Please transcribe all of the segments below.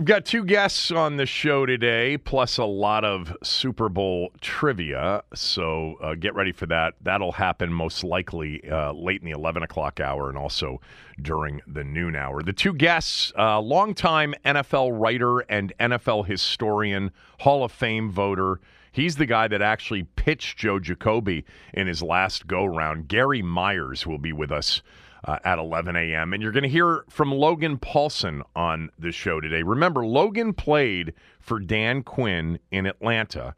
We've got two guests on the show today, plus a lot of Super Bowl trivia. So uh, get ready for that. That'll happen most likely uh, late in the 11 o'clock hour and also during the noon hour. The two guests, uh, longtime NFL writer and NFL historian, Hall of Fame voter. He's the guy that actually pitched Joe Jacoby in his last go round. Gary Myers will be with us uh, at 11 a.m. And you're going to hear from Logan Paulson on the show today. Remember, Logan played for Dan Quinn in Atlanta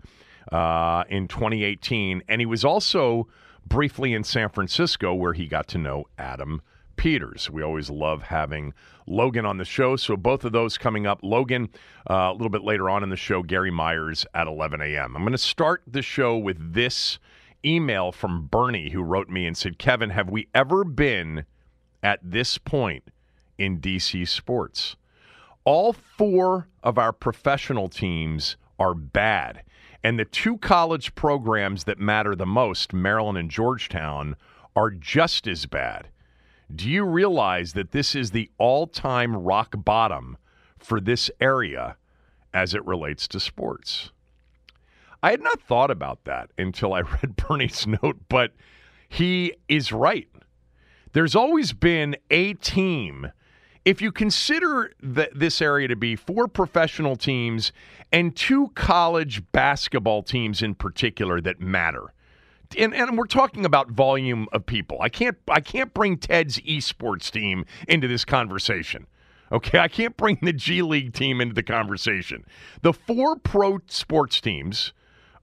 uh, in 2018, and he was also briefly in San Francisco where he got to know Adam Peters. We always love having Logan on the show. So both of those coming up. Logan uh, a little bit later on in the show. Gary Myers at 11 a.m. I'm going to start the show with this email from Bernie who wrote me and said, Kevin, have we ever been at this point in DC sports? All four of our professional teams are bad. And the two college programs that matter the most, Maryland and Georgetown, are just as bad. Do you realize that this is the all time rock bottom for this area as it relates to sports? I had not thought about that until I read Bernie's note, but he is right. There's always been a team. If you consider the, this area to be four professional teams and two college basketball teams in particular that matter, and, and we're talking about volume of people. I can't I can't bring Ted's esports team into this conversation. Okay, I can't bring the G League team into the conversation. The four pro sports teams,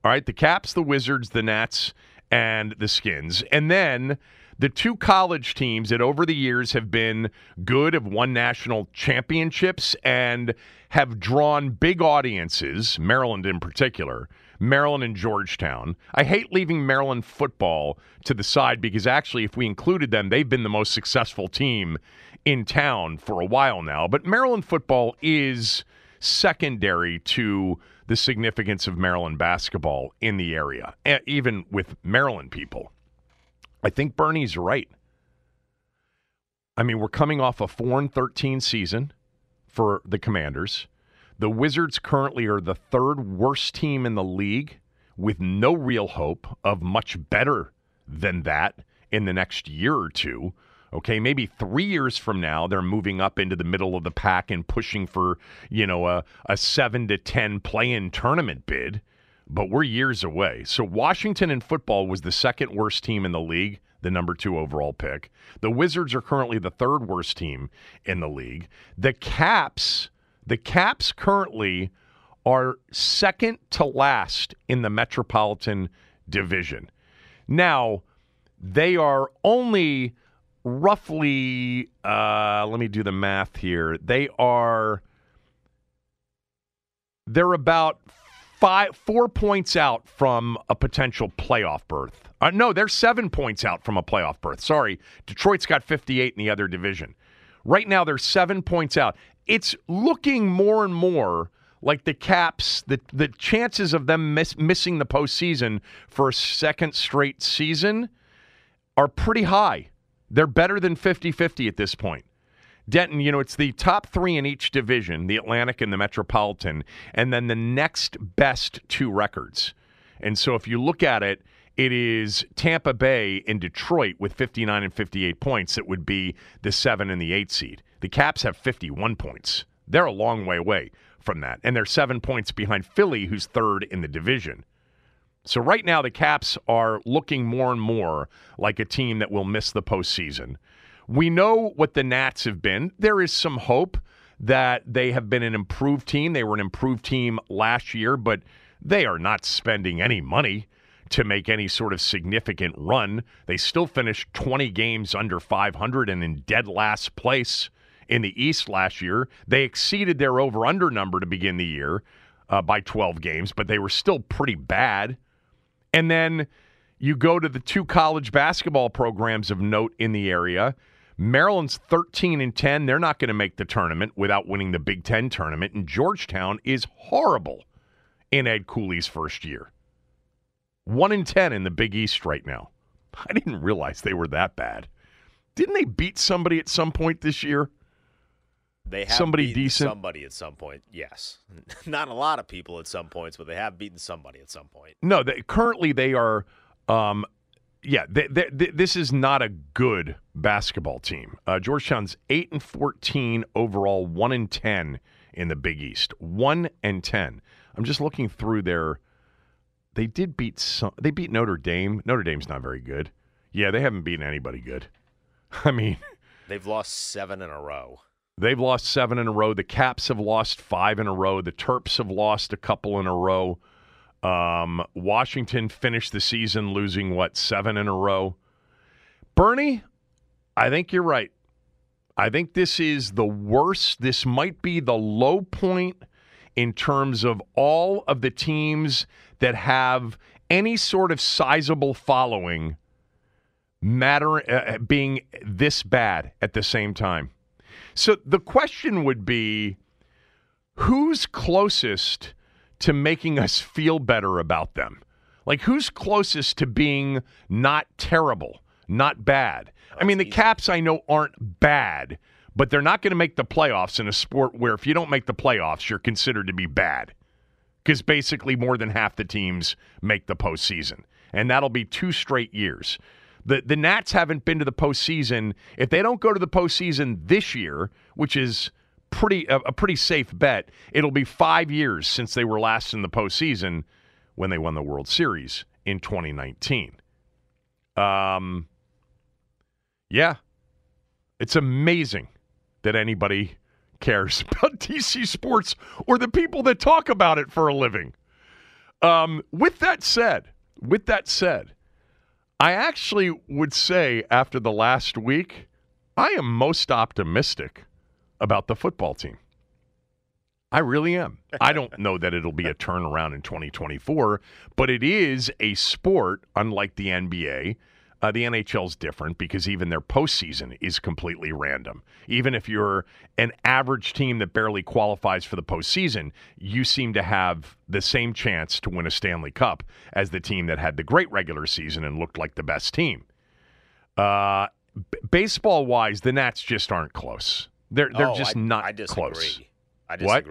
all right, the Caps, the Wizards, the Nats, and the Skins, and then the two college teams that over the years have been good, have won national championships, and have drawn big audiences, Maryland in particular, Maryland and Georgetown. I hate leaving Maryland football to the side because actually, if we included them, they've been the most successful team in town for a while now. But Maryland football is secondary to the significance of Maryland basketball in the area, even with Maryland people. I think Bernie's right. I mean, we're coming off a 4 and 13 season for the Commanders. The Wizards currently are the third worst team in the league with no real hope of much better than that in the next year or two. Okay, maybe three years from now, they're moving up into the middle of the pack and pushing for, you know, a, a seven to 10 play in tournament bid but we're years away. So Washington in football was the second worst team in the league, the number two overall pick. The Wizards are currently the third worst team in the league. The Caps, the Caps currently are second to last in the Metropolitan Division. Now, they are only roughly, uh, let me do the math here. They are, they're about five, four points out from a potential playoff berth. Uh, no, they're seven points out from a playoff berth. Sorry, Detroit's got 58 in the other division. Right now, they're seven points out. It's looking more and more like the Caps, the, the chances of them miss, missing the postseason for a second straight season are pretty high. They're better than 50 50 at this point. Denton, you know, it's the top three in each division, the Atlantic and the Metropolitan, and then the next best two records. And so if you look at it, It is Tampa Bay and Detroit with 59 and 58 points that would be the 7 and the 8 seed. The Caps have 51 points. They're a long way away from that. And they're 7 points behind Philly who's third in the division. So right now the Caps are looking more and more like a team that will miss the postseason. We know what the Nats have been. There is some hope that they have been an improved team. They were an improved team last year, but they are not spending any money to make any sort of significant run. They still finished 20 games under 500 and in dead last place in the East last year. They exceeded their over under number to begin the year uh, by 12 games, but they were still pretty bad. And then you go to the two college basketball programs of note in the area. Maryland's 13 and 10. They're not going to make the tournament without winning the Big Ten tournament. And Georgetown is horrible in Ed Cooley's first year. 1 in 10 in the Big East right now. I didn't realize they were that bad. Didn't they beat somebody at some point this year? They have Somebody beaten decent? somebody at some point. Yes, not a lot of people at some points, but they have beaten somebody at some point. No, they, currently they are. Um, yeah, they, they, they- this is not a good basketball team. Uh, Georgetown's eight and fourteen overall, one and ten in the Big East. One and ten. I'm just looking through their. They did beat some. They beat Notre Dame. Notre Dame's not very good. Yeah, they haven't beaten anybody good. I mean, They've lost seven in a row. They've lost seven in a row. The Caps have lost five in a row. The Terps have lost a couple in a row. Um, Washington finished the season losing, what, seven in a row? Bernie, I think you're right. I think this is the worst. This might be the low point in terms of all of the teams that have any sort of sizable following matter uh, being this bad at the same time. So the question would be who's closest to making us feel better about them? Like who's closest to being not terrible, not bad? I mean, the Caps I know aren't bad, but they're not going to make the playoffs in a sport where if you don't make the playoffs, you're considered to be bad. Because basically more than half the teams make the postseason. And that'll be two straight years. The the Nats haven't been to the postseason. If they don't go to the postseason this year, which is pretty a, a pretty safe bet, it'll be five years since they were last in the postseason when they won the World Series in 2019. Um, yeah, it's amazing that anybody cares about DC sports or the people that talk about it for a living. Um, with that said, with that said, I actually would say after the last week, I am most optimistic about the football team. I really am. I don't know that it'll be a turnaround in 2024, but it is a sport unlike the NBA. Uh, the NHL's different because even their postseason is completely random. Even if you're an average team that barely qualifies for the postseason, you seem to have the same chance to win a Stanley Cup as the team that had the great regular season and looked like the best team. Uh, b- baseball wise, the Nats just aren't close. They're they're Oh, just I, not I disagree. close. I What?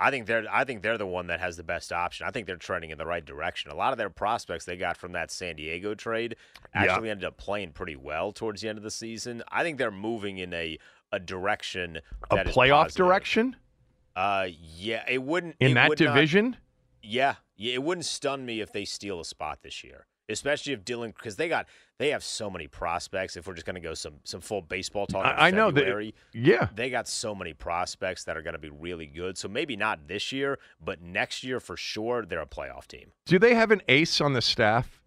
I think they're I think they're the one that has the best option. I think they're trending in the right direction. A lot of their prospects they got from that San Diego trade Yeah. actually ended up playing pretty well towards the end of the season. I think they're moving in a a direction A playoff direction Uh, yeah, it wouldn't in it that would not- division. yeah, yeah, it wouldn't stun me if they steal a spot this year, especially if Dylan because they got they have so many prospects. If we're just going to go some some full baseball talk, I, I know that. February, Yeah, they got so many prospects that are going to be really good. So maybe not this year, but next year for sure, they're a playoff team. Do they have an ace on the staff?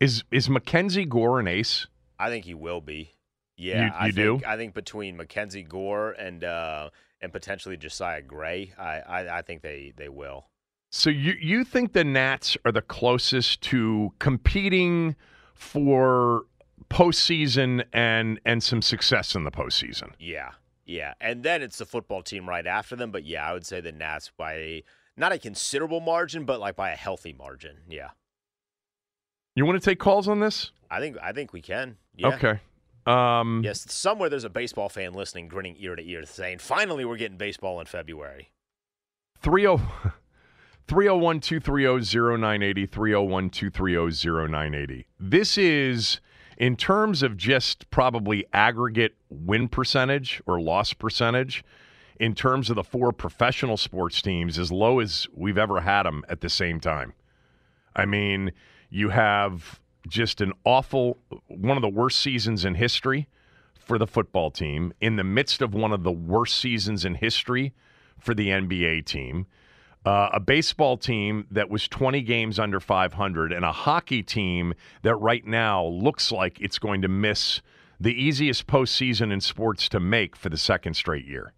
Is is Mackenzie Gore an ace? I think he will be. Yeah, You- I you do? think, I think between Mackenzie Gore and uh, and potentially Josiah Gray, I, I I think they they will. So you you think the Nats are the closest to competing for postseason and and some success in the postseason? Yeah, yeah, and then it's the football team right after them. But yeah, I would say the Nats by a, not a considerable margin, but like by a healthy margin. Yeah, You want to take calls on this? I think I think we can. Yeah. Okay. Um, Yes, somewhere there's a baseball fan listening, grinning ear to ear, saying, "Finally, we're getting baseball in February." 30 301 230 0980. 301 230 0980. This is, in terms of just probably aggregate win percentage or loss percentage, in terms of the four professional sports teams, as low as we've ever had them at the same time. I mean, you have just an awful, one of the worst seasons in history for the football team, in the midst of one of the worst seasons in history for the NBA team. Uh, a baseball team that was 20 games under 500, and a hockey team that right now looks like it's going to miss the easiest postseason in sports to make for the second straight year.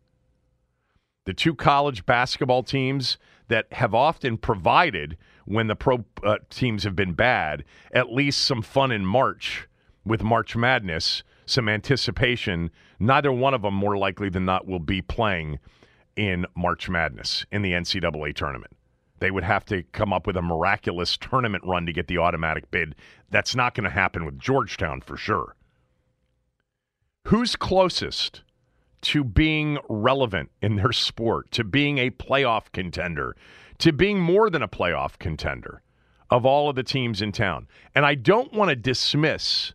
The two college basketball teams that have often provided, when the pro uh, teams have been bad, at least some fun in March with March Madness, some anticipation. Neither one of them, more likely than not, will be playing in March Madness in the NCAA tournament. They would have to come up with a miraculous tournament run to get the automatic bid. That's not going to happen with Georgetown for sure. Who's closest to being relevant in their sport, to being a playoff contender, to being more than a playoff contender of all of the teams in town? And I don't want to dismiss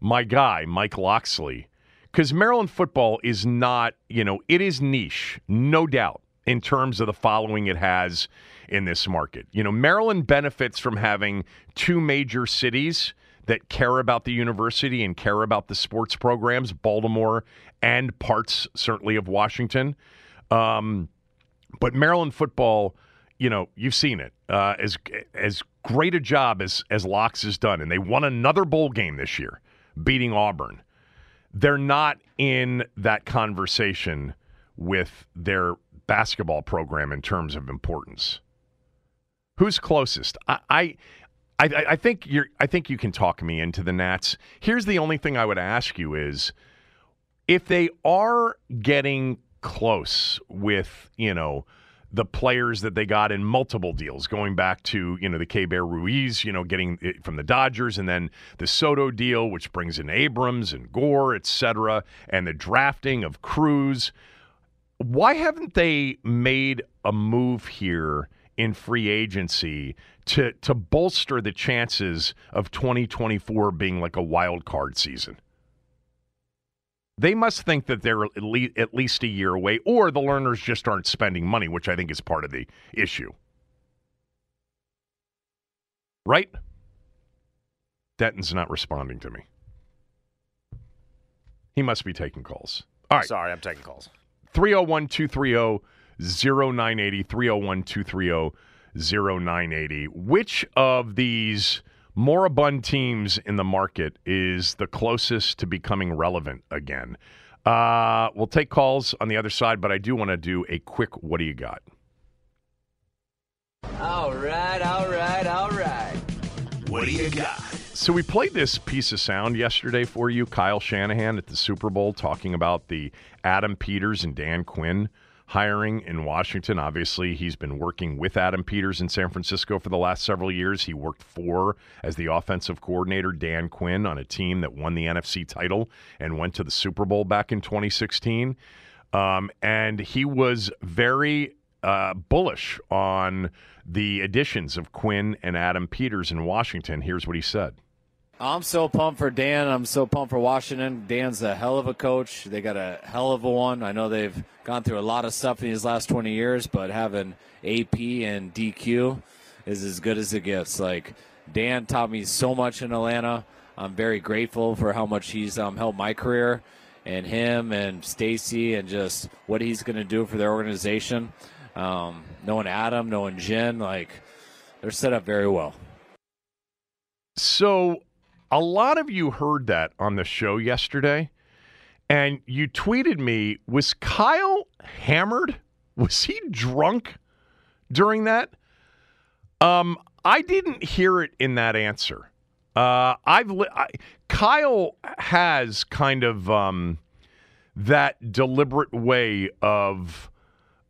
my guy, Mike Locksley, because Maryland football is not, you know, it is niche, no doubt, in terms of the following it has in this market. You know, Maryland benefits from having two major cities that care about the university and care about the sports programs, Baltimore and parts certainly of Washington. Um, but Maryland football, you know, you've seen it uh, as as great a job as as Locks has done, and they won another bowl game this year, beating Auburn they're not in that conversation with their basketball program in terms of importance. Who's closest? I, I, I, I think you're. I think you can talk me into the Nats. Here's the only thing I would ask you is, if they are getting close with, you know, the players that they got in multiple deals, going back to you know the Keibert Ruiz, you know, getting it from the Dodgers, and then the Soto deal, which brings in Abrams and Gore, et cetera, and the drafting of Crews. Why haven't they made a move here in free agency to to bolster the chances of 2024 being like a wild card season? They must think that they're at least, a year away, or the Lerners just aren't spending money, which I think is part of the issue. Right? Denton's not responding to me. He must be taking calls. All right. Sorry, I'm taking calls. 301 230 0980. 301 230 0980. Which of these moribund teams in the market is the closest to becoming relevant again. Uh, we'll take calls on the other side, but I do want to do a quick what do you got? All right, all right, all right. What do you got? So we played this piece of sound yesterday for you, Kyle Shanahan at the Super Bowl talking about the Adam Peters and Dan Quinn hiring in Washington. Obviously, he's been working with Adam Peters in San Francisco for the last several years. He worked for, as the offensive coordinator, Dan Quinn on a team that won the NFC title and went to the Super Bowl back in 2016. Um, and he was very uh, bullish on the additions of Quinn and Adam Peters in Washington. Here's what he said. I'm so pumped for Dan. I'm so pumped for Washington. Dan's a hell of a coach. They got a hell of a one. I know they've gone through a lot of stuff in these last 20 years, but having AP and DQ is as good as it gets. Like Dan taught me so much in Atlanta. I'm very grateful for how much he's um, helped my career, and him and Stacy, and just what he's going to do for their organization. Um, knowing Adam, knowing Jen, like they're set up very well. So a lot of you heard that on the show yesterday, and you tweeted me, was Kyle hammered? Was he drunk during that? Um, I didn't hear it in that answer. Uh, I've li- I, Kyle has kind of um, that deliberate way of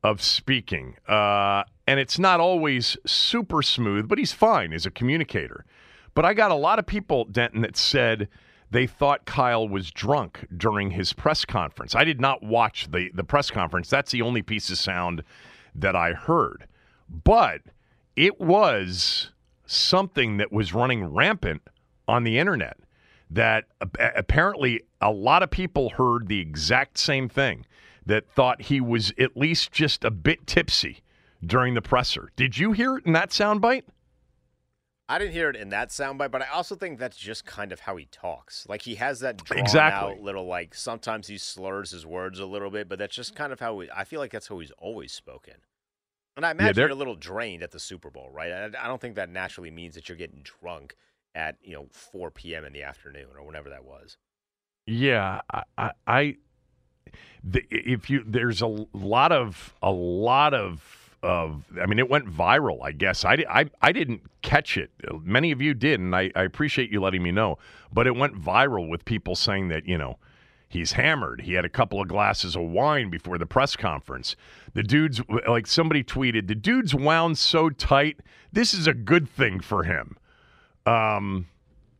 of speaking, uh, and it's not always super smooth, but he's fine as a communicator. But I got a lot of people, Denton, that said they thought Kyle was drunk during his press conference. I did not watch the, the press conference. That's the only piece of sound that I heard. But it was something that was running rampant on the internet that apparently a lot of people heard the exact same thing that thought he was at least just a bit tipsy during the presser. Did you hear it in that soundbite? I didn't hear it in that soundbite, but I also think that's just kind of how he talks. Like he has that drawn exactly. out little like sometimes he slurs his words a little bit, but that's just kind of how he, I feel like that's how he's always spoken. And I imagine yeah, you're a little drained at the Super Bowl, right? I, I don't think that naturally means that you're getting drunk at you know 4 p.m. in the afternoon or whenever that was. Yeah, I, I, I the, if you there's a lot of a lot of of I mean it went viral I guess. I, I, I didn't catch it. Many of you did and I, I appreciate you letting me know. But it went viral with people saying that you know he's hammered. He had a couple of glasses of wine before the press conference. The dude's like somebody tweeted the dude's wound so tight this is a good thing for him. Um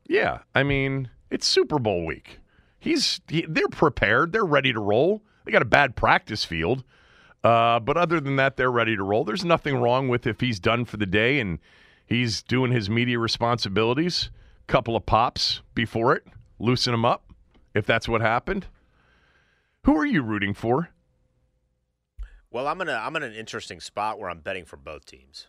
yeah I mean it's Super Bowl week. He's he, they're prepared. They're ready to roll. They got a bad practice field uh, but other than that, they're ready to roll. There's nothing wrong with if he's done for the day and he's doing his media responsibilities. Couple of pops before it, loosen him up if that's what happened. Who are you rooting for? Well, I'm in a I'm in an interesting spot where I'm betting for both teams.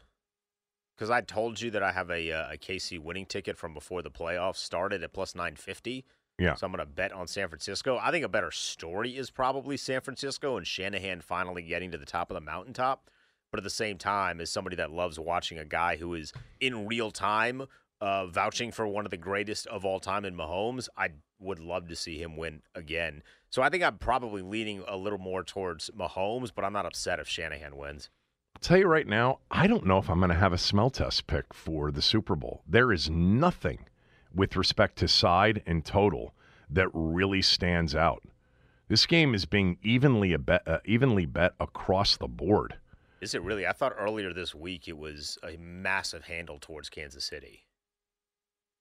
Because I told you that I have a, uh, a KC winning ticket from before the playoffs started at plus 950. Yeah. So I'm going to bet on San Francisco. I think a better story is probably San Francisco and Shanahan finally getting to the top of the mountaintop. But at the same time, as somebody that loves watching a guy who is in real time uh, vouching for one of the greatest of all time in Mahomes, I would love to see him win again. So I think I'm probably leaning a little more towards Mahomes, but I'm not upset if Shanahan wins. I'll tell you right now, I don't know if I'm going to have a smell test pick for the Super Bowl. There is nothing with respect to side and total that really stands out. This game is being evenly bet, uh, evenly bet across the board. Is it really? I thought earlier this week it was a massive handle towards Kansas City.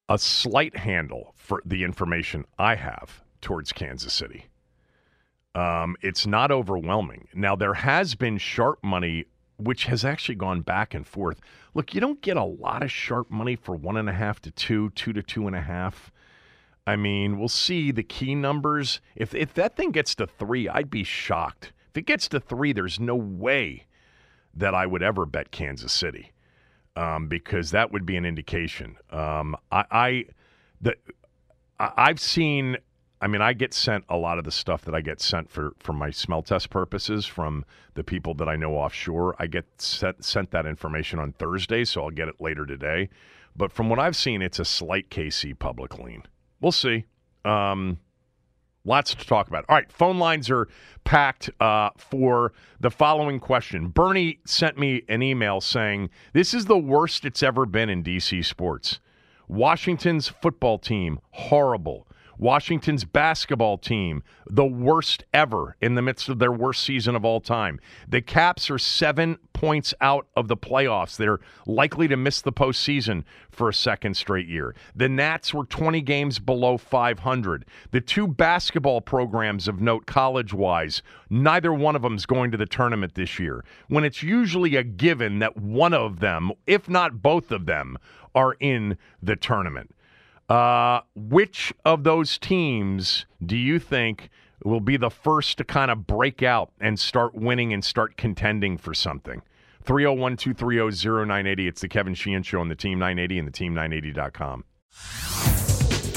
A slight handle for the information I have towards Kansas City. Um, it's not overwhelming. Now, there has been sharp money which has actually gone back and forth. Look, you don't get a lot of sharp money for one and a half to two, two to two and a half. I mean, we'll see the key numbers. If if that thing gets to three, I'd be shocked. If it gets to three, there's no way that I would ever bet Kansas City, um, because that would be an indication. Um, I, I the I've seen I mean, I get sent a lot of the stuff that I get sent for, for my smell test purposes from the people that I know offshore. I get sent, sent that information on Thursday, so I'll get it later today. But from what I've seen, it's a slight KC public lean. We'll see. Um, lots to talk about. All right, phone lines are packed uh, for the following question. Bernie sent me an email saying, This is the worst it's ever been in DC sports. Washington's football team, horrible. Washington's basketball team, the worst ever in the midst of their worst season of all time. The Caps are seven points out of the playoffs. They're likely to miss the postseason for a second straight year. The Nats were 20 games below 500. The two basketball programs of note, college wise, neither one of them is going to the tournament this year. When it's usually a given that one of them, if not both of them, are in the tournament. Uh, which of those teams do you think will be the first to kind of break out and start winning and start contending for something? 301 230 0980. It's the Kevin Sheehan Show on the Team 980 and the Team980.com.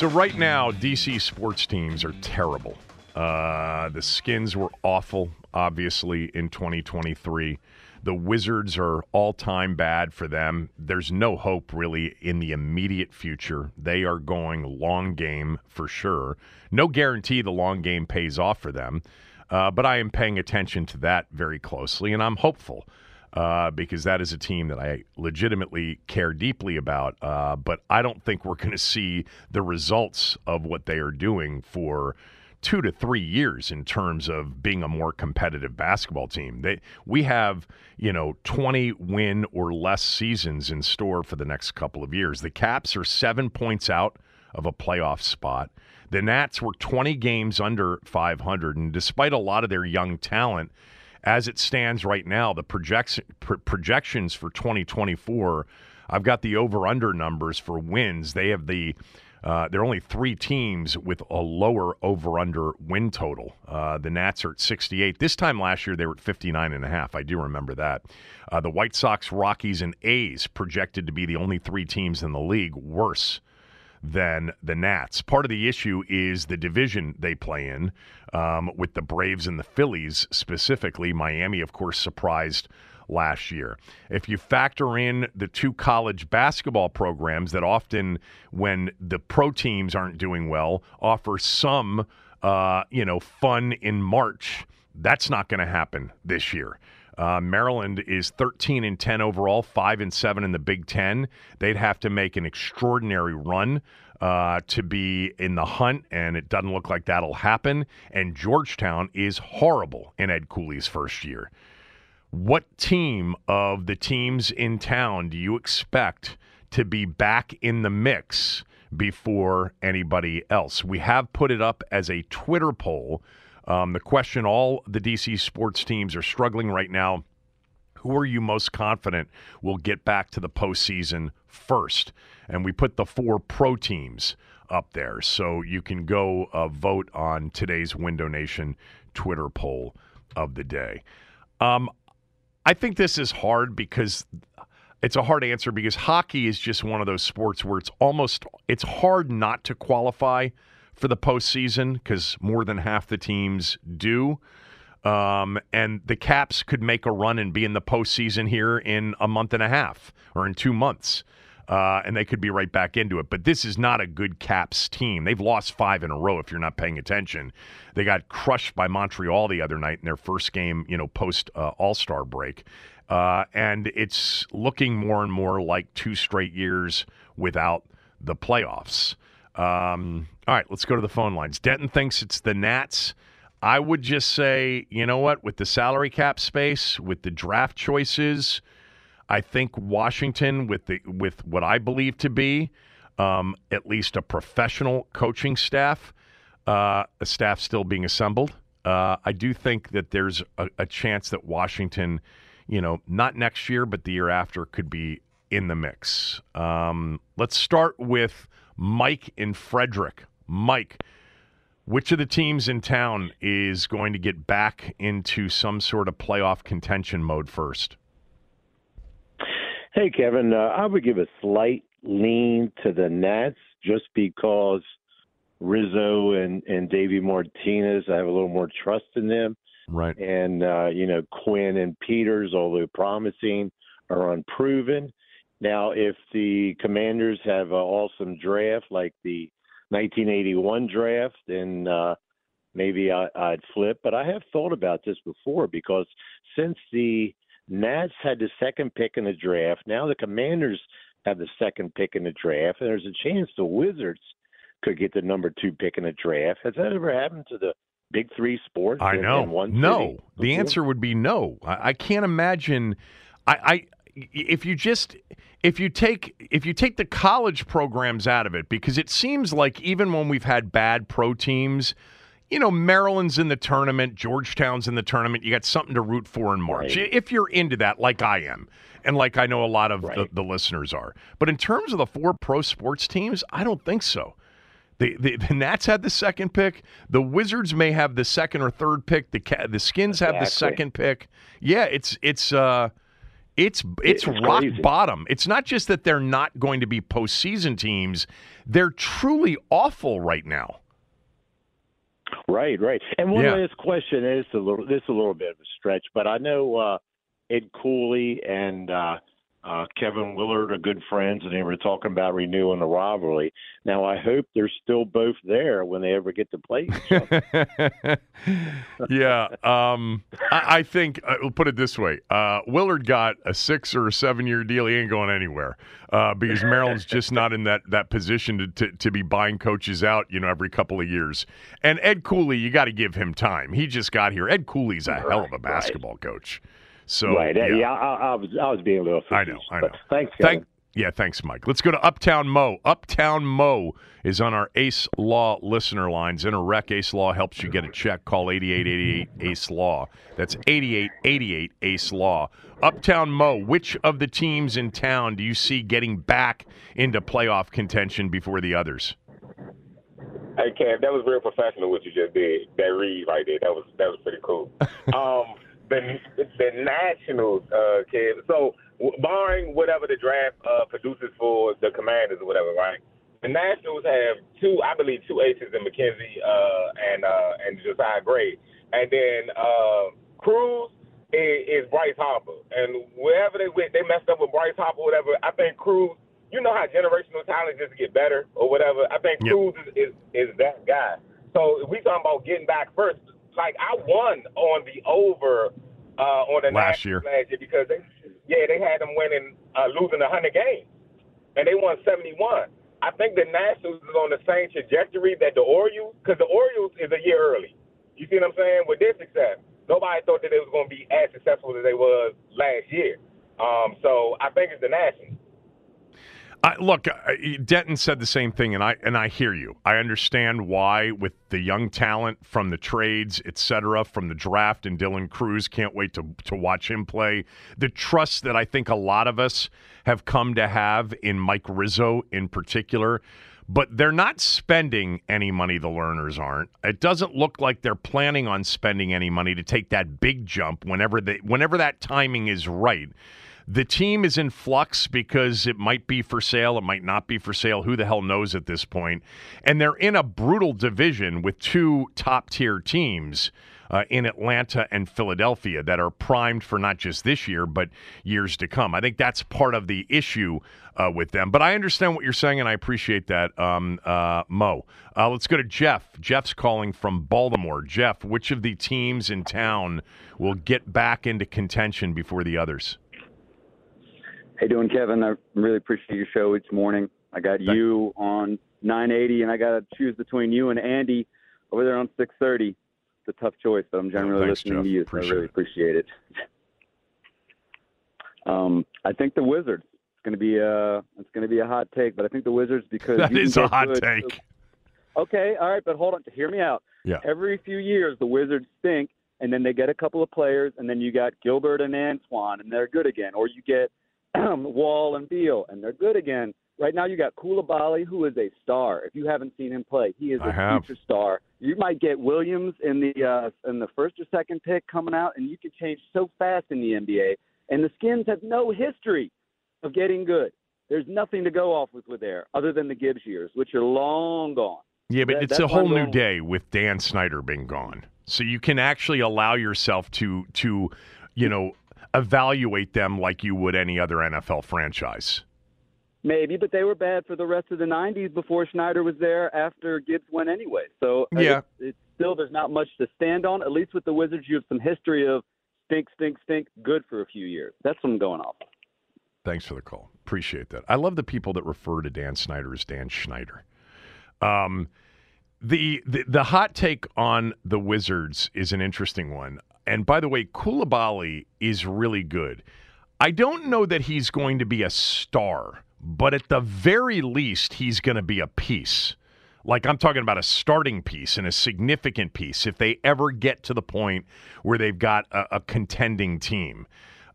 So right now, DC sports teams are terrible. Uh, the Skins were awful, obviously, in 2023. The Wizards are all time bad for them. There's no hope really in the immediate future. They are going long game for sure. No guarantee the long game pays off for them. Uh, but I am paying attention to that very closely, and I'm hopeful uh, because that is a team that I legitimately care deeply about. Uh, but I don't think we're going to see the results of what they are doing for two to three years in terms of being a more competitive basketball team. They, we have, you know, 20 win or less seasons in store for the next couple of years. The Caps are seven points out of a playoff spot. The Nats were 20 games under 500, and despite a lot of their young talent, as it stands right now, the projection, pro- projections for 2024, I've got the over under numbers for wins. They have the uh, there are only three teams with a lower over under win total. Uh, the Nats are at 68. This time last year, they were at 59 and a half. I do remember that. Uh, the White Sox, Rockies, and A's projected to be the only three teams in the league worse than the Nats. Part of the issue is the division they play in um, with the Braves and the Phillies specifically. Miami, of course, surprised last year. If you factor in the two college basketball programs that often, when the pro teams aren't doing well, offer some, uh, you know, fun in March, that's not going to happen this year. Uh, Maryland is 13 and 10 overall, 5 and 7 in the Big Ten. They'd have to make an extraordinary run uh, to be in the hunt, and it doesn't look like that'll happen. And Georgetown is horrible in Ed Cooley's first year. What team of the teams in town do you expect to be back in the mix before anybody else? We have put it up as a Twitter poll. Um, the question all the DC sports teams are struggling right now who are you most confident will get back to the postseason first? And we put the four pro teams up there. So you can go uh, vote on today's Window Nation Twitter poll of the day. Um, I think this is hard because it's a hard answer because hockey is just one of those sports where it's almost it's hard not to qualify for the postseason because more than half the teams do. Um, and the Caps could make a run and be in the postseason here in a month and a half or in two months. Uh, and they could be right back into it. But this is not a good Caps team. They've lost five in a row if you're not paying attention. They got crushed by Montreal the other night in their first game, you know, post uh, All Star break. Uh, and it's looking more and more like two straight years without the playoffs. Um, all right, let's go to the phone lines. Denton thinks it's the Nats. I would just say, you know what, with the salary cap space, with the draft choices, I think Washington, with the with what I believe to be um, at least a professional coaching staff, uh, a staff still being assembled. Uh, I do think that there's a, a chance that Washington, you know, not next year, but the year after, could be in the mix. Um, let's start with Mike in Frederick. Mike, which of the teams in town is going to get back into some sort of playoff contention mode first? Hey, Kevin. Uh, I would give a slight lean to the Nats just because Rizzo and, and Davey Martinez, I have a little more trust in them. Right. And, uh, you know, Quinn and Peters, although promising, are unproven. Now, if the Commanders have an awesome draft like the 1981 draft, then uh, maybe I, I'd flip. But I have thought about this before because since the Nats had the second pick in the draft, now the Commanders have the second pick in the draft, and there's a chance the Wizards could get the number two pick in the draft. Has that ever happened to the big three sports? I know. In one no, the answer would be no. I, I can't imagine. I, I if you just if you take if you take the college programs out of it because it seems like even when we've had bad pro teams you know maryland's in the tournament georgetown's in the tournament you got something to root for in march Right. if you're into that like i am and like i know a lot of the, Right. the listeners are but in terms of the four pro sports teams i don't think so the, the, the Nats had the second pick. The Wizards may have the second or third pick. The the Skins have the second pick. Yeah, it's it's uh it's it's, It's rock crazy. bottom. It's not just that they're not going to be postseason teams; they're truly awful right now. Right, right. And one Yeah. last question is a little this is a little bit of a stretch, but I know uh Ed Cooley and uh uh, Kevin Willard are good friends, and they were talking about renewing the rivalry. Now, I hope they're still both there when they ever get to play each other. yeah, um, I, I, think uh, we'll put it this way: uh, Willard got a six or a seven-year deal. He ain't going anywhere uh, because Maryland's just not in that that position to, to, to be buying coaches out, you know, every couple of years. And Ed Cooley, you got to give him time. He just got here. Ed Cooley's a hell of a basketball right. coach. So right, yeah, yeah I, I, was I was being a little. I know, I know. Thanks, Kevin. Thank, yeah, thanks, Mike. Let's go to Uptown Mo. Uptown Mo is on our Ace Law listener lines. In a wreck, Ace Law helps you get a check. Call 8888 Ace Law. That's 8888 Ace Law. Uptown Mo, which of the teams in town do you see getting back into playoff contention before the others? Hey Cam, that was real professional what you just did. That read right there, that was that was pretty cool. um, the the Nationals, uh, kid. So barring whatever the draft uh, produces for the Commanders or whatever, right? The Nationals have two, I believe, two aces in McKenzie uh, and uh, and Josiah Gray, and then uh, Crews is, is Bryce Harper. And wherever they went, they messed up with Bryce Harper, whatever. I think Crews. You know how generational talent just get better or whatever. I think yep. Crews is, is is that guy. So if we talking about getting back first, like I won on the over uh, on the last year last year because they yeah they had them winning uh, losing hundred games and they won seventy one. I think the Nationals is on the same trajectory that the Orioles because the Orioles is a year early. You see what I'm saying? With their success, nobody thought that they was going to be as successful as they was last year. Um, so I think it's the Nationals. I, look, uh, uh, Denton said the same thing, and I and I hear you. I understand why, with the young talent from the trades, et cetera, from the draft, and Dylan Crews. Can't wait to to watch him play. The trust that I think a lot of us have come to have in Mike Rizzo, in particular. But they're not spending any money. The Lerners aren't. It doesn't look like they're planning on spending any money to take that big jump whenever they whenever that timing is right. The team is in flux because it might be for sale, it might not be for sale. Who the hell knows at this point? And they're in a brutal division with two top tier teams. Uh, in Atlanta and Philadelphia that are primed for not just this year, but years to come. I think that's part of the issue uh, with them. But I understand what you're saying, and I appreciate that, um, uh, Mo. Uh, let's go to Jeff. Jeff's calling from Baltimore. Jeff, which of the teams in town will get back into contention before the others? Hey, doing, Kevin? I really appreciate your show each morning. I got Thanks. you on 980, and I got to choose between you and Andy over there on 630. It's a tough choice, but I'm generally Thanks, listening Jeff. to you, so I really it. appreciate it. um, I think the Wizards. It's going to be a it's going to be a hot take, but I think the Wizards because that is a hot good. take. Okay, all right, but hold on. Hear me out. Yeah. Every few years, the Wizards stink, and then they get a couple of players, and then you got Gilbert and Antoine, and they're good again. Or you get Wall and Beal, and they're good again. Right now, you got Coulibaly, who is a star. If you haven't seen him play, he is a future star. You might get Williams in the uh, in the first or second pick coming out, and you can change so fast in the NBA. And the Skins have no history of getting good. There's nothing to go off with with there other than the Gibbs years, which are long gone. Yeah, but That- it's a whole new going- day with Dan Snyder being gone. So you can actually allow yourself to to, you know, evaluate them like you would any other NFL franchise. Maybe, but they were bad for the rest of the '90s before Schneider was there. After Gibbs went anyway, so uh, Yeah. it's, it's still there's not much to stand on. At least with the Wizards, you have some history of stink, stink, stink, good for a few years. That's what I'm going off. Thanks for the call. Appreciate that. I love the people that refer to Dan Snyder as Dan Schneider. Um, the, the the hot take on the Wizards is an interesting one. And by the way, Coulibaly is really good. I don't know that he's going to be a star, but at the very least, he's going to be a piece. Like I'm talking about a starting piece and a significant piece if they ever get to the point where they've got a, a contending team.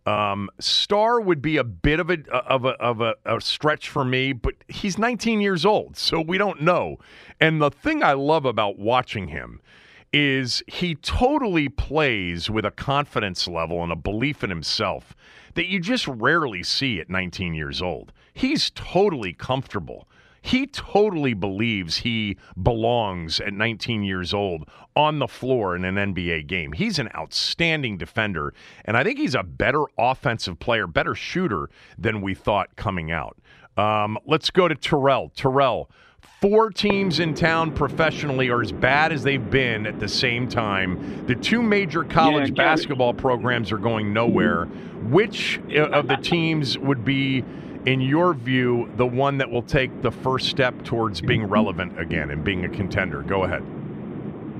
Um, Star would be a bit of a of a of a, a stretch for me, but he's 19 years old, so we don't know. And the thing I love about watching him is he totally plays with a confidence level and a belief in himself that you just rarely see at 19 years old. He's totally comfortable. He totally believes he belongs at 19 years old on the floor in an NBA game. He's an outstanding defender, and I think he's a better offensive player, better shooter than we thought coming out. Um, let's go to Terrell. Terrell, four teams in town professionally are as bad as they've been at the same time. The two major college Yeah, basketball programs are going nowhere. Which uh, of the teams would be, in your view, the one that will take the first step towards being relevant again and being a contender? Go ahead.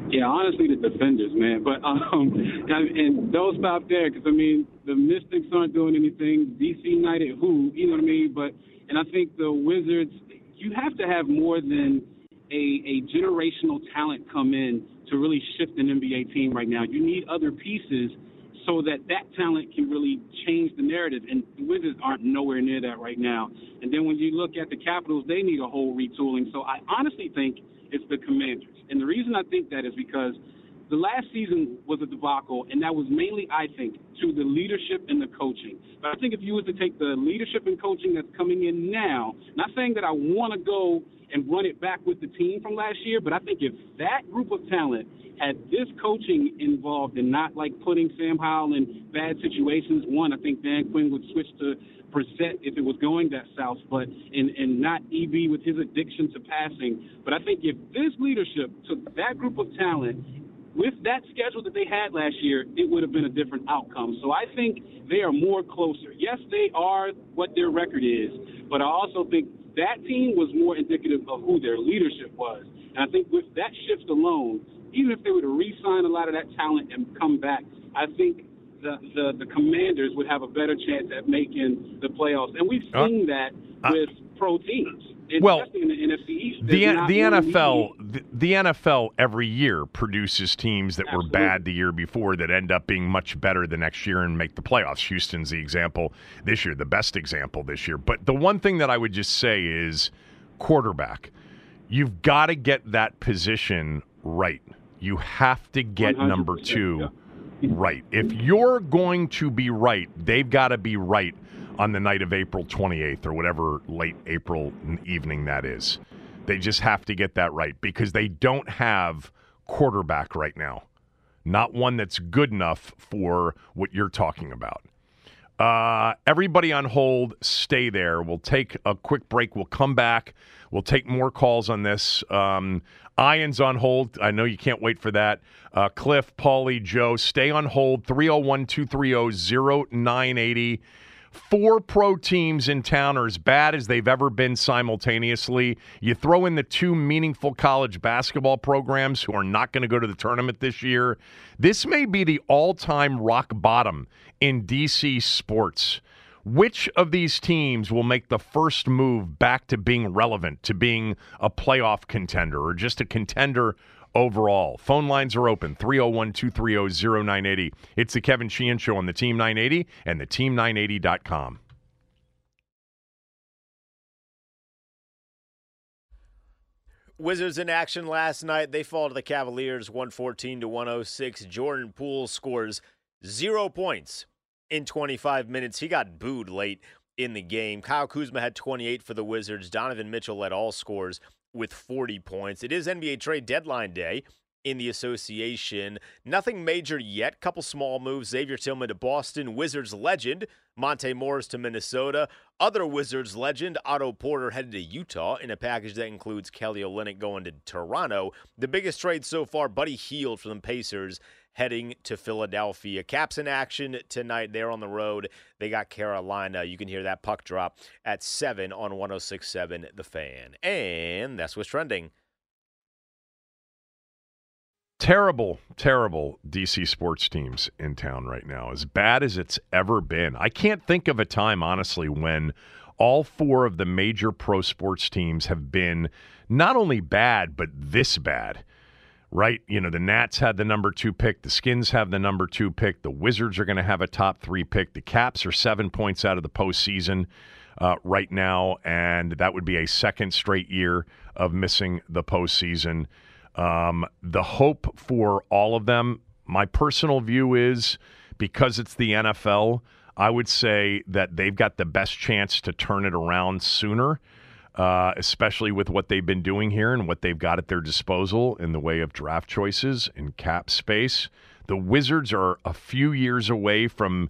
Yeah, honestly, the defenders, man. But um, and those stop there because I mean the Mystics aren't doing anything. DC United, who you know what I mean? But and I think the Wizards, you have to have more than a a generational talent come in to really shift an NBA team right now. You need other pieces so that that talent can really change the narrative. And the Wizards aren't nowhere near that right now. And then when you look at the Capitals, they need a whole retooling. So I honestly think it's the Commanders. And the reason I think that is because the last season was a debacle, and that was mainly, I think, to the leadership and the coaching. But I think if you was to take the leadership and coaching that's coming in now, not saying that I want to go and run it back with the team from last year, but I think if that group of talent had this coaching involved and not like putting Sam Howell in bad situations, one, I think Dan Quinn would switch to Brissett if it was going that south, but and and not EB with his addiction to passing. But I think if this leadership took that group of talent with that schedule that they had last year, it would have been a different outcome. So I think they are more closer. Yes, they are what their record is, but I also think that team was more indicative of who their leadership was. And I think with that shift alone, even if they were to re-sign a lot of that talent and come back, I think the, the, the Commanders would have a better chance at making the playoffs. And we've Uh, seen that with pro teams. And Well, in the NFC East. The, the NFL the, the NFL every year produces teams that were bad the year before that end up being much better the next year and make the playoffs. Houston's the example this year, the best example this year. But the one thing that I would just say is quarterback. You've got to get that position right. You have to get number 2 right. If you're going to be right, they've got to be right on the night of April 28th or whatever late April evening that is. They just have to get that right because they don't have quarterback right now. Not one that's good enough for what you're talking about. Uh, everybody on hold, stay there. We'll take a quick break. We'll come back. We'll take more calls on this. Um, Ian's on hold. I know you can't wait for that. Uh, Cliff, Paulie, Joe, stay on hold. 301 230 0980. Four pro teams in town are as bad as they've ever been simultaneously. You throw in the two meaningful college basketball programs who are not going to go to the tournament this year. This may be the all time rock bottom in DC sports. Which of these teams will make the first move back to being relevant, to being a playoff contender, or just a contender overall? Phone lines are open 301 230 0980. It's the Kevin Sheehan Show on the Team 980 and the Team980.com. Wizards in action last night. They fall to the Cavaliers 114 to 106. Jordan Poole scores zero points in 25 minutes. He got booed late in the game. Kyle Kuzma had 28 for the Wizards. Donovan Mitchell led all scores with 40 points. It is NBA trade deadline day in the association. Nothing major yet. Couple small moves. Xavier Tillman to Boston. Wizards legend Monte Morris to Minnesota. Other Wizards legend Otto Porter headed to Utah in a package that includes Kelly Olynyk going to Toronto. The biggest trade so far, Buddy Hield from the Pacers heading to Philadelphia. Caps in action tonight. They're on the road. They got Carolina. You can hear that puck drop at 7 on 1067 The Fan. And that's what's trending. Terrible, terrible DC sports teams in town right now. As bad as it's ever been. I can't think of a time, honestly, when all four of the major pro sports teams have been not only bad, but this bad. Right? You know, the Nats had the number two pick. The Skins have the number two pick. The Wizards are going to have a top three pick. The Caps are seven points out of the postseason uh, right now, and that would be a second straight year of missing the postseason. Um, the hope for all of them, my personal view is because it's the NFL, I would say that they've got the best chance to turn it around sooner. Uh, especially with what they've been doing here and what they've got at their disposal in the way of draft choices and cap space. The Wizards are a few years away from,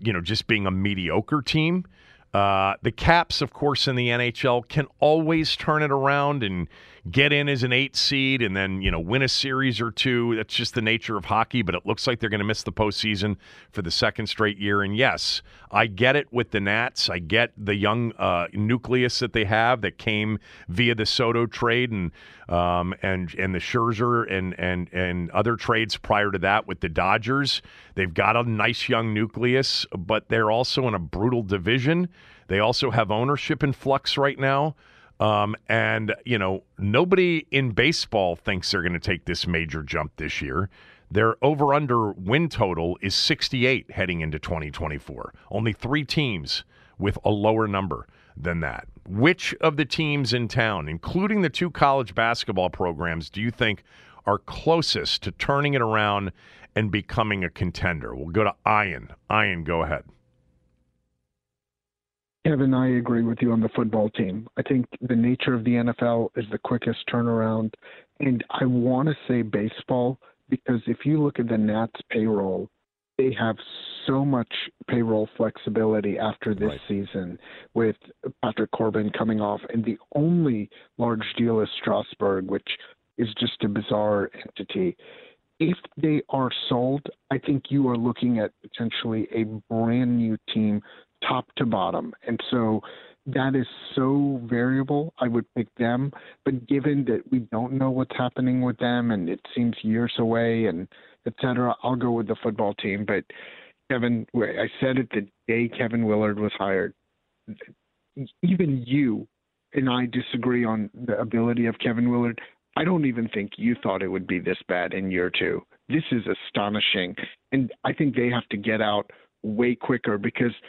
you know, just being a mediocre team. Uh, the Caps, of course, in the NHL can always turn it around and get in as an eight seed and then, you know, win a series or two. That's just the nature of hockey, but it looks like they're going to miss the postseason for the second straight year. And yes, I get it with the Nats. I get the young uh, nucleus that they have that came via the Soto trade and um, and and the Scherzer and and and other trades prior to that with the Dodgers. They've got a nice young nucleus, but they're also in a brutal division. They also have ownership in flux right now. Um, and, you know, nobody in baseball thinks they're going to take this major jump this year. Their over under win total is 68 heading into 2024. Only three teams with a lower number than that. Which of the teams in town, including the two college basketball programs, do you think are closest to turning it around and becoming a contender? We'll go to Ian. Ian, go ahead. Kevin, I agree with you on the football team. I think the nature of the NFL is the quickest turnaround. And I want to say baseball because if you look at the Nats payroll, they have so much payroll flexibility after this right. season with Patrick Corbin coming off. And the only large deal is Strasburg, which is just a bizarre entity. If they are sold, I think you are looking at potentially a brand new team top to bottom. And so that is so variable. I would pick them, but given that we don't know what's happening with them and it seems years away and et cetera, I'll go with the football team. But Kevin, I said it the day Kevin Willard was hired. Even you and I disagree on the ability of Kevin Willard. I don't even think you thought it would be this bad in year two. This is astonishing. And I think they have to get out way quicker because –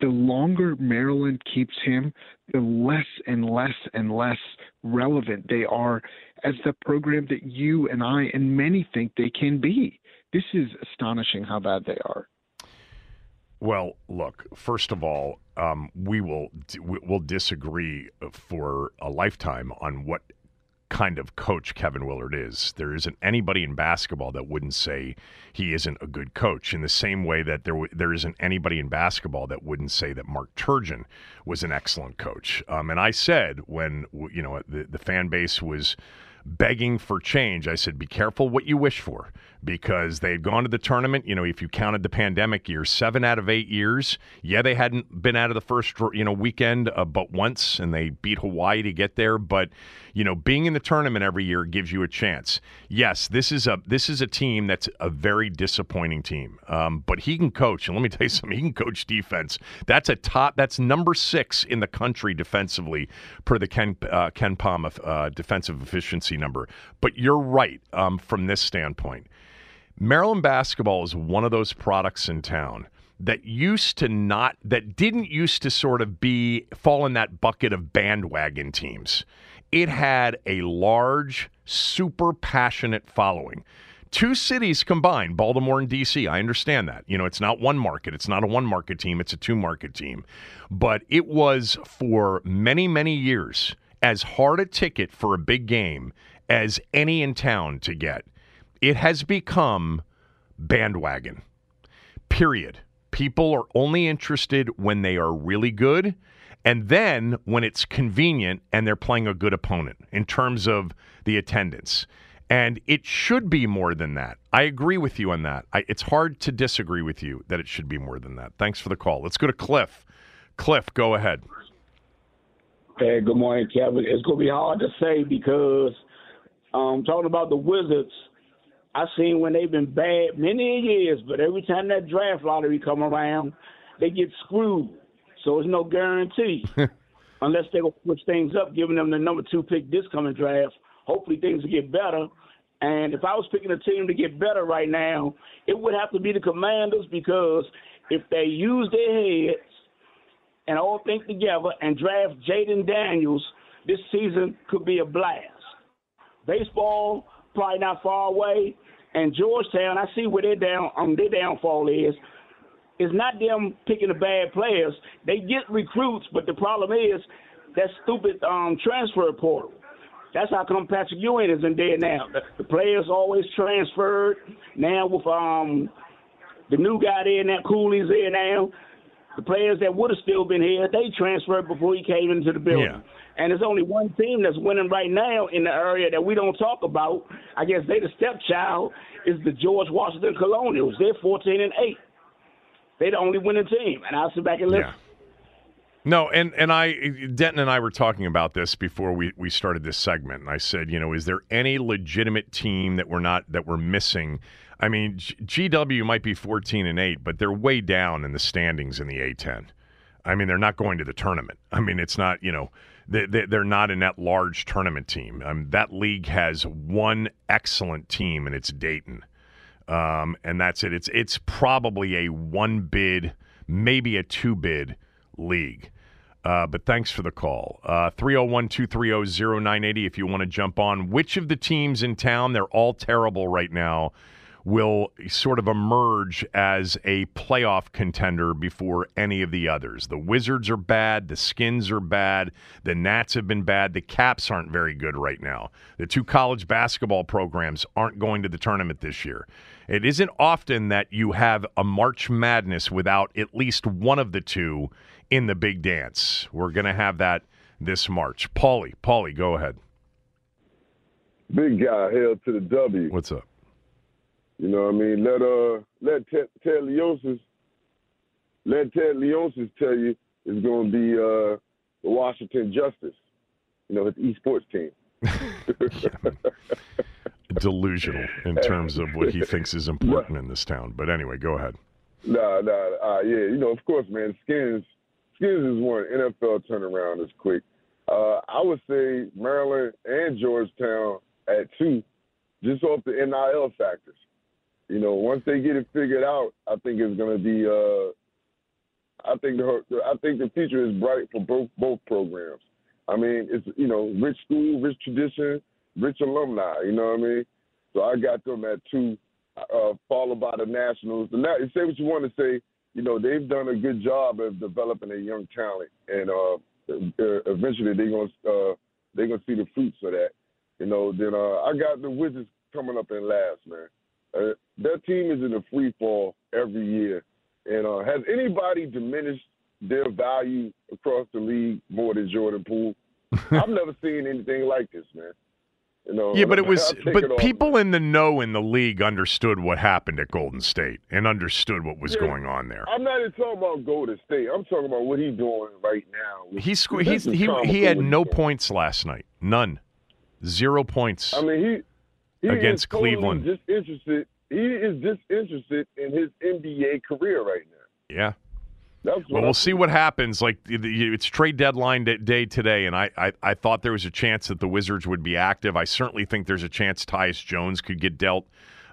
the longer Maryland keeps him, the less and less and less relevant they are as the program that you and I and many think they can be. This is astonishing how bad they are. Well, look. First of all, um, we will we'll disagree for a lifetime on what kind of coach Kevin Willard is. There isn't anybody in basketball that wouldn't say he isn't a good coach. In the same way that there there isn't anybody in basketball that wouldn't say that Mark Turgeon was an excellent coach. Um, and I said when you know the the fan base was begging for change, I said, be careful what you wish for because they had gone to the tournament. You know, if you counted the pandemic years, seven out of eight years. Yeah, they hadn't been out of the first you know weekend, uh, but once, and they beat Hawaii to get there. But you know, being in the tournament every year gives you a chance. Yes, this is a this is a team that's a very disappointing team, um, but he can coach. And let me tell you something, he can coach defense. That's a top. That's number six in the country defensively per the Ken uh, KenPom uh, defensive efficiency number. But you're right um, from this standpoint. Maryland basketball is one of those products in town that used to not that didn't used to sort of be fall in that bucket of bandwagon teams. It had a large, super passionate following. Two cities combined, Baltimore and DC. I understand that. You know, it's not one market. It's not a one market team, it's a two market team. But it was for many, many years as hard a ticket for a big game as any in town to get it has become bandwagon. Period. People are only interested when they are really good and then when it's convenient and they're playing a good opponent in terms of the attendance. And it should be more than that. I agree with you on that. I, it's hard to disagree with you that it should be more than that. Thanks for the call. Let's go to Cliff. Cliff, go ahead. Hey, good morning, Kevin. It's going to be hard to say because um, talking about the Wizards – I've seen when they've been bad many years, but every time that draft lottery come around, they get screwed. So it's no guarantee. Unless they go switch things up, giving them the number two pick this coming draft. Hopefully things will get better. And if I was picking a team to get better right now, it would have to be the Commanders because if they use their heads and all think together and draft Jayden Daniels, this season could be a blast. Baseball, probably not far away. And Georgetown, I see where their down um, their downfall is. It's not them picking the bad players. They get recruits, but the problem is that stupid um, transfer portal. That's how come Patrick Ewing isn't there now. The, the players always transferred. Now with um the new guy there, that Cooley's there now. The players that would have still been here, they transferred before he came into the building. Yeah. And there's only one team that's winning right now in the area that we don't talk about. I guess they the stepchild is the George Washington Colonials. They're 14 and 8. They're the only winning team. And I'll sit back and listen. Yeah. No, and and I Denton and I were talking about this before we we started this segment, and I said, you know, is there any legitimate team that we're not that we're missing? I mean, G- GW might be fourteen and eight, but they're way down in the standings in the A10. I mean, they're not going to the tournament. I mean, it's not you know they, they, they're not in that large tournament team. Um, that league has one excellent team, and it's Dayton, um, and that's it. It's it's probably a one bid, maybe a two bid league. Uh, but thanks for the call. 301 230 0980 if you want to jump on. Which of the teams in town, they're all terrible right now, will sort of emerge as a playoff contender before any of the others? The Wizards are bad. The Skins are bad. The Nats have been bad. The Caps aren't very good right now. The two college basketball programs aren't going to the tournament this year. It isn't often that you have a March Madness without at least one of the two in the big dance. We're going to have that this March. Paulie, Paulie, go ahead. Big guy, hail to the W. What's up? You know what I mean? Let uh let Ted, Ted Leonsis let Ted Leonsis tell you it's going to be uh the Washington Justice. You know, his esports team. Delusional in terms of what he thinks is important in this town. But anyway, go ahead. Nah, nah, uh, yeah, you know, of course, man. Skins, Skins is one. NFL turnaround is quick. Uh, I would say Maryland and Georgetown at two, just off the NIL factors. You know, once they get it figured out, I think it's going to be. Uh, I think the I think the future is bright for both both programs. I mean, it's you know, rich school, rich tradition, rich alumni. You know what I mean? So I got them at two, uh, followed by the Nationals. The Na- say what you want to say. You know, they've done a good job of developing a young talent, and uh, eventually they're gonna uh, they're gonna see the fruits of that. You know, then uh, I got the Wizards coming up in last, man. Uh, that team is in a free fall every year. And uh, has anybody diminished their value across the league more than Jordan Poole? I've never seen anything like this, man. You know, Yeah, but it was but it off. people in the know in the league understood what happened at Golden State and understood what was Yeah. going on there. I'm not even talking about Golden State. I'm talking about what he's doing right now. He he's, he he had no points last night. None. Zero points. I mean, he, he Against totally Cleveland. Disinterested. He is disinterested in his NBA career right now. yeah. That's Well, we'll see what happens. Like it's trade deadline day today, and I, I I thought there was a chance that the Wizards would be active. I certainly think there's a chance Tyus Jones could get dealt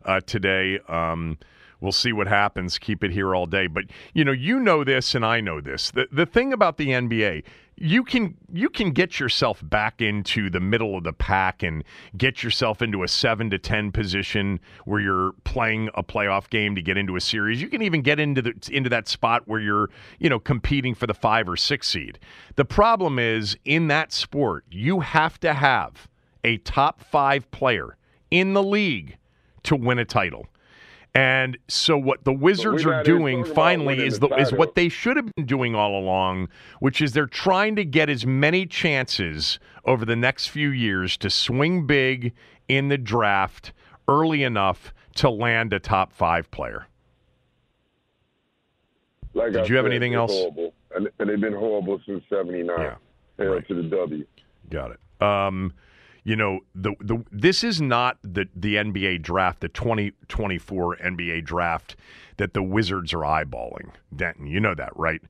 uh, today. Um, we'll see what happens. Keep it here all day. But you know, you know this, and I know this. The the thing about the NBA, you can you can get yourself back into the middle of the pack and get yourself into a seven to ten position where you're playing a playoff game to get into a series. You can even get into the into that spot where you're you know competing for the five or six seed. The problem is in that sport, you have to have a top five player in the league to win a title. And so what the Wizards are doing finally is the is what they should have been doing all along, which is they're trying to get as many chances over the next few years to swing big in the draft early enough to land a top 5 player. Like Did I you have anything else? Horrible. And, and they've been horrible since '79. Yeah. Right. to the W. Got it. Um, you know, the the this is not the the NBA draft, the 2024 NBA draft that the Wizards are eyeballing. Denton, you know that, right?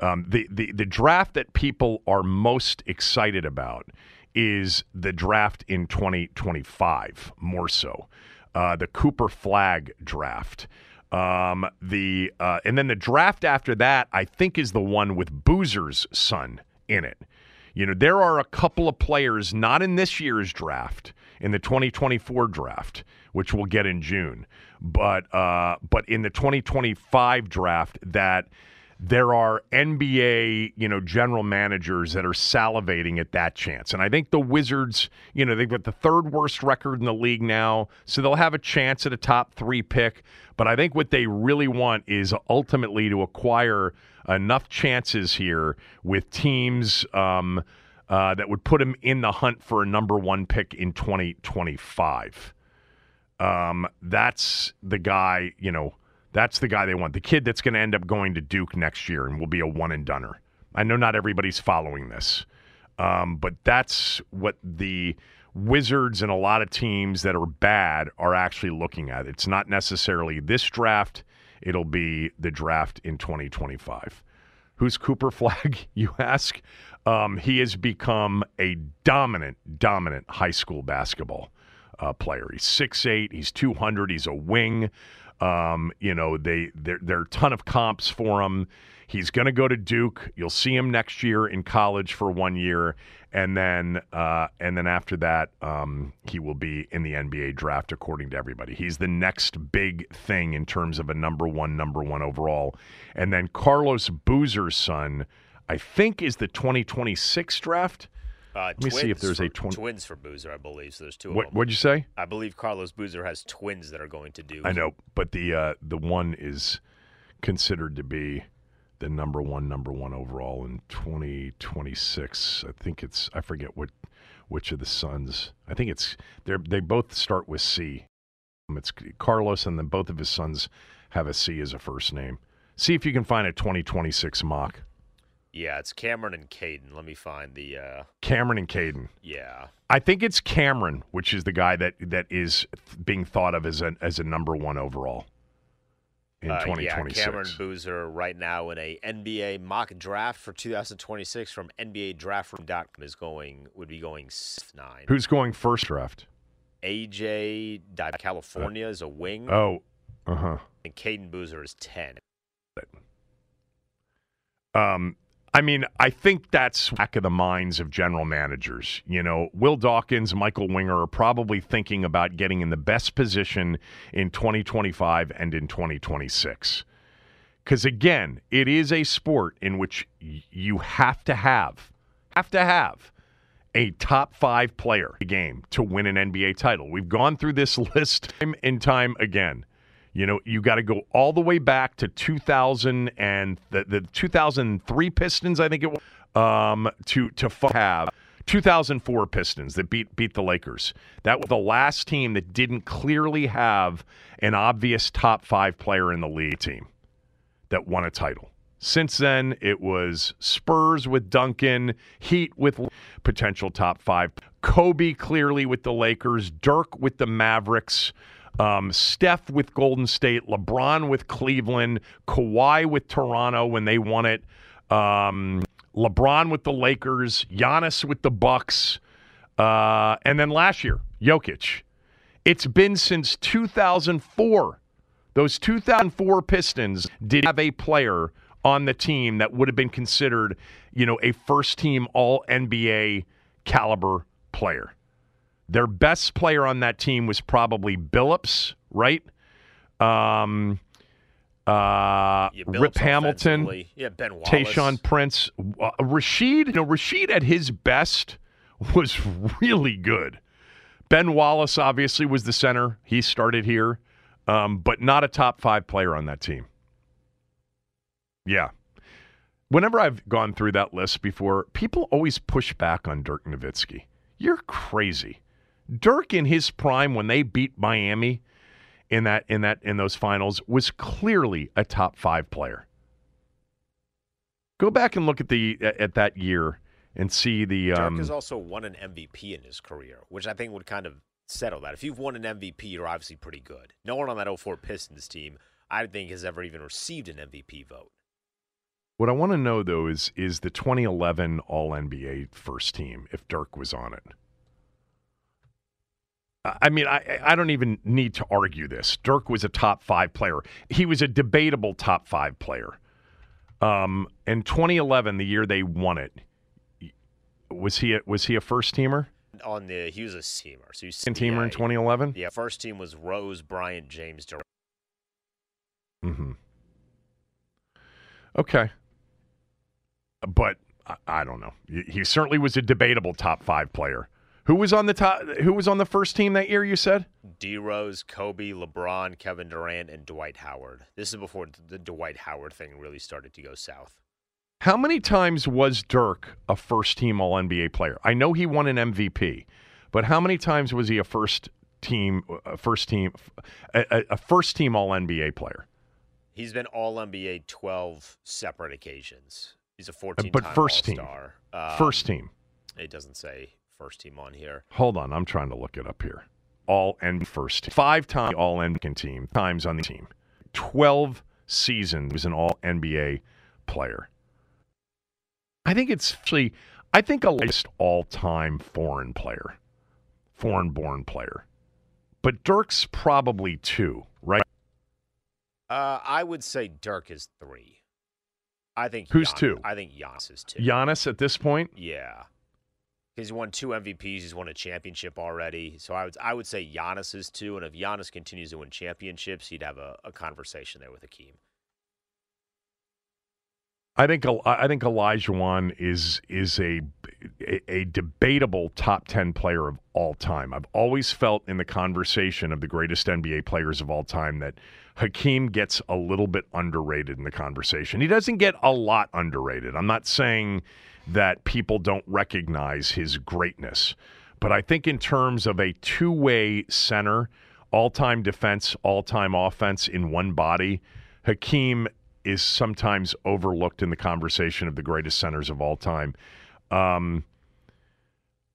Um, the, the the draft that people are most excited about is the draft in 2025, more so. Uh, the Cooper Flagg draft. Um, the uh, and then the draft after that, I think, is the one with Boozer's son in it. You know, there are a couple of players not in this year's draft, in the 2024 draft, which we'll get in June, but uh, but in the 2025 draft that there are NBA, you know, general managers that are salivating at that chance. And I think the Wizards, you know, they've got the third worst record in the league now, so they'll have a chance at a top 3 pick, but I think what they really want is ultimately to acquire enough chances here with teams um, uh, that would put him in the hunt for a number 1 pick in 2025. Um, that's the guy, you know, that's the guy they want. The kid that's going to end up going to Duke next year and will be a one and doneer. I know not everybody's following this, um, but that's what the Wizards and a lot of teams that are bad are actually looking at. It's not necessarily this draft, it'll be the draft in 2025. Who's Cooper Flagg, you ask? Um, he has become a dominant, dominant high school basketball uh, player. He's 6'8, he's 200, he's a wing. Um, you know, they there there are a ton of comps for him. He's going to go to Duke. You'll see him next year in college for one year, and then uh, and then after that, um, he will be in the NBA draft according to everybody. He's the next big thing in terms of a number one, number one overall. And then Carlos Boozer's son, I think, is the 2026 draft. Uh, Let me see if there's for, a twin. twins for Boozer, I believe. So there's two of What them. what'd you say? I believe Carlos Boozer has twins that are going to do. I know, but the uh, the one is considered to be the number one, number one overall in 2026. I think it's I forget what which of the sons. I think it's they're they both start with C. It's Carlos, and then both of his sons have a C as a first name. See if you can find a 2026 mock. Yeah, it's Cameron and Caden. Let me find the. Uh, Cameron and Caden. yeah. I think it's Cameron, which is the guy that that is being thought of as a as a number one overall in Uh, 2026. Yeah, Cameron Boozer right now in a NBA mock draft for 2026 from NBA NBADraftRoom.com is going would be going nine. Who's going first draft? AJ California is a wing. Oh, uh huh. And Caden Boozer is ten. Um, I mean, I think that's back of the minds of general managers. You know, Will Dawkins, Michael Winger are probably thinking about getting in the best position in 2025 and in 2026. Because again, it is a sport in which you have to have, have to have a top five player game to win an NBA title. We've gone through this list time and time again. You know, you got to go all the way back to 2000 and the, the 2003 Pistons, I think it was, um, to to have 2004 Pistons that beat beat the Lakers. That was the last team that didn't clearly have an obvious top five player in the league team that won a title. Since then, it was Spurs with Duncan, Heat with potential top five, Kobe clearly with the Lakers, Dirk with the Mavericks, um, Steph with Golden State, LeBron with Cleveland, Kawhi with Toronto when they won it, um, LeBron with the Lakers, Giannis with the Bucks, uh, and then last year, Jokic. It's been since 2004. Those 2004 Pistons did have a player on the team that would have been considered, you know, a first team all NBA caliber player. Their best player on that team was probably Billups, right? Um, uh, Yeah, Rip Hamilton. Yeah, Ben Wallace. Tayshaun Prince, uh, Rasheed. You know, Rasheed at his best was really good. Ben Wallace obviously was the center. He started here, um, but not a top five player on that team. Yeah. Whenever I've gone through that list before, people always push back on Dirk Nowitzki. You're crazy. Dirk in his prime when they beat Miami in that in that in those finals was clearly a top 5 player. Go back and look at the at that year and see the Dirk um, has also won an MVP in his career, which I think would kind of settle that. If you've won an MVP, you're obviously pretty good. No one on that 04 Pistons team, I think, has ever even received an MVP vote. What I want to know though is is the 2011 All NBA first team if Dirk was on it. I mean, I I don't even need to argue this. Dirk was a top five player. He was a debatable top five player. Um, in 2011, the year they won it, was he a, was he a first teamer? On the he was a teamer, so he's Second teamer in 2011. Yeah, first team was Rose, Bryant, James, Durant. Mm-hmm. Okay. But I, I don't know. He, he certainly was a debatable top five player. Who was on the top? Who was on the first team that year? You said D Rose, Kobe, LeBron, Kevin Durant, and Dwight Howard. This is before the Dwight Howard thing really started to go south. How many times was Dirk a first team All NBA player? I know he won an MVP, but how many times was he a first team, a first team, a, a first team All NBA player? He's been All NBA twelve separate occasions. He's a fourteen. But first team, All-star. Um, first team. It doesn't say first team on here. Hold on, I'm trying to look it up here. All and first team. five time All NBA team times on the team, twelve seasons was an All NBA player. I think it's actually, I think a list all time foreign player, foreign born player. But Dirk's probably two, right? Uh, I would say Dirk is three. I think Who's Gian- two? I think Giannis is two. Giannis at this point? Yeah, because he won two MVPs. He's won a championship already. So I would I would say Giannis is two, and if Giannis continues to win championships, he'd have a, a conversation there with Akeem. I think I think Olajuwon is is a, a a debatable top ten player of all time. I've always felt in the conversation of the greatest NBA players of all time that Hakeem gets a little bit underrated in the conversation. He doesn't get a lot underrated. I'm not saying that people don't recognize his greatness, but I think in terms of a two way center, all time defense, all time offense in one body, Hakeem is sometimes overlooked in the conversation of the greatest centers of all time. Um,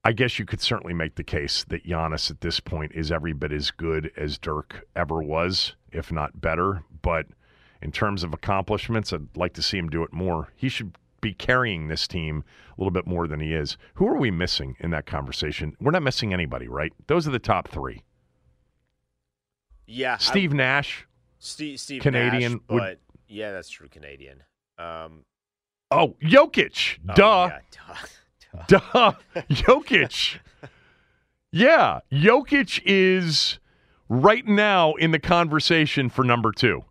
I guess you could certainly make the case that Giannis at this point is every bit as good as Dirk ever was, if not better. But in terms of accomplishments, I'd like to see him do it more. He should be carrying this team a little bit more than he is. Who are we missing in that conversation? We're not missing anybody, right? Those are the top three. Yeah, I- Steve Nash. Steve, Steve Canadian Nash, would- but yeah, that's true. Canadian. Um, Oh, Jokic. oh, Duh. yeah, Duh. Jokic. Yeah. Jokic is right now in the conversation for number two.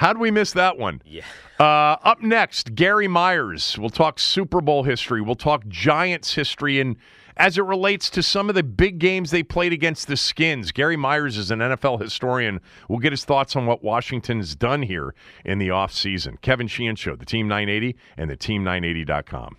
How would we miss that one? Yeah. Uh, up next, Gary Myers. We'll talk Super Bowl history. We'll talk Giants history and as it relates to some of the big games they played against the Skins. Gary Myers is an NFL historian. We'll get his thoughts on what Washington's done here in the offseason. Kevin Sheehan Show, the Team 980 and the Team980.com.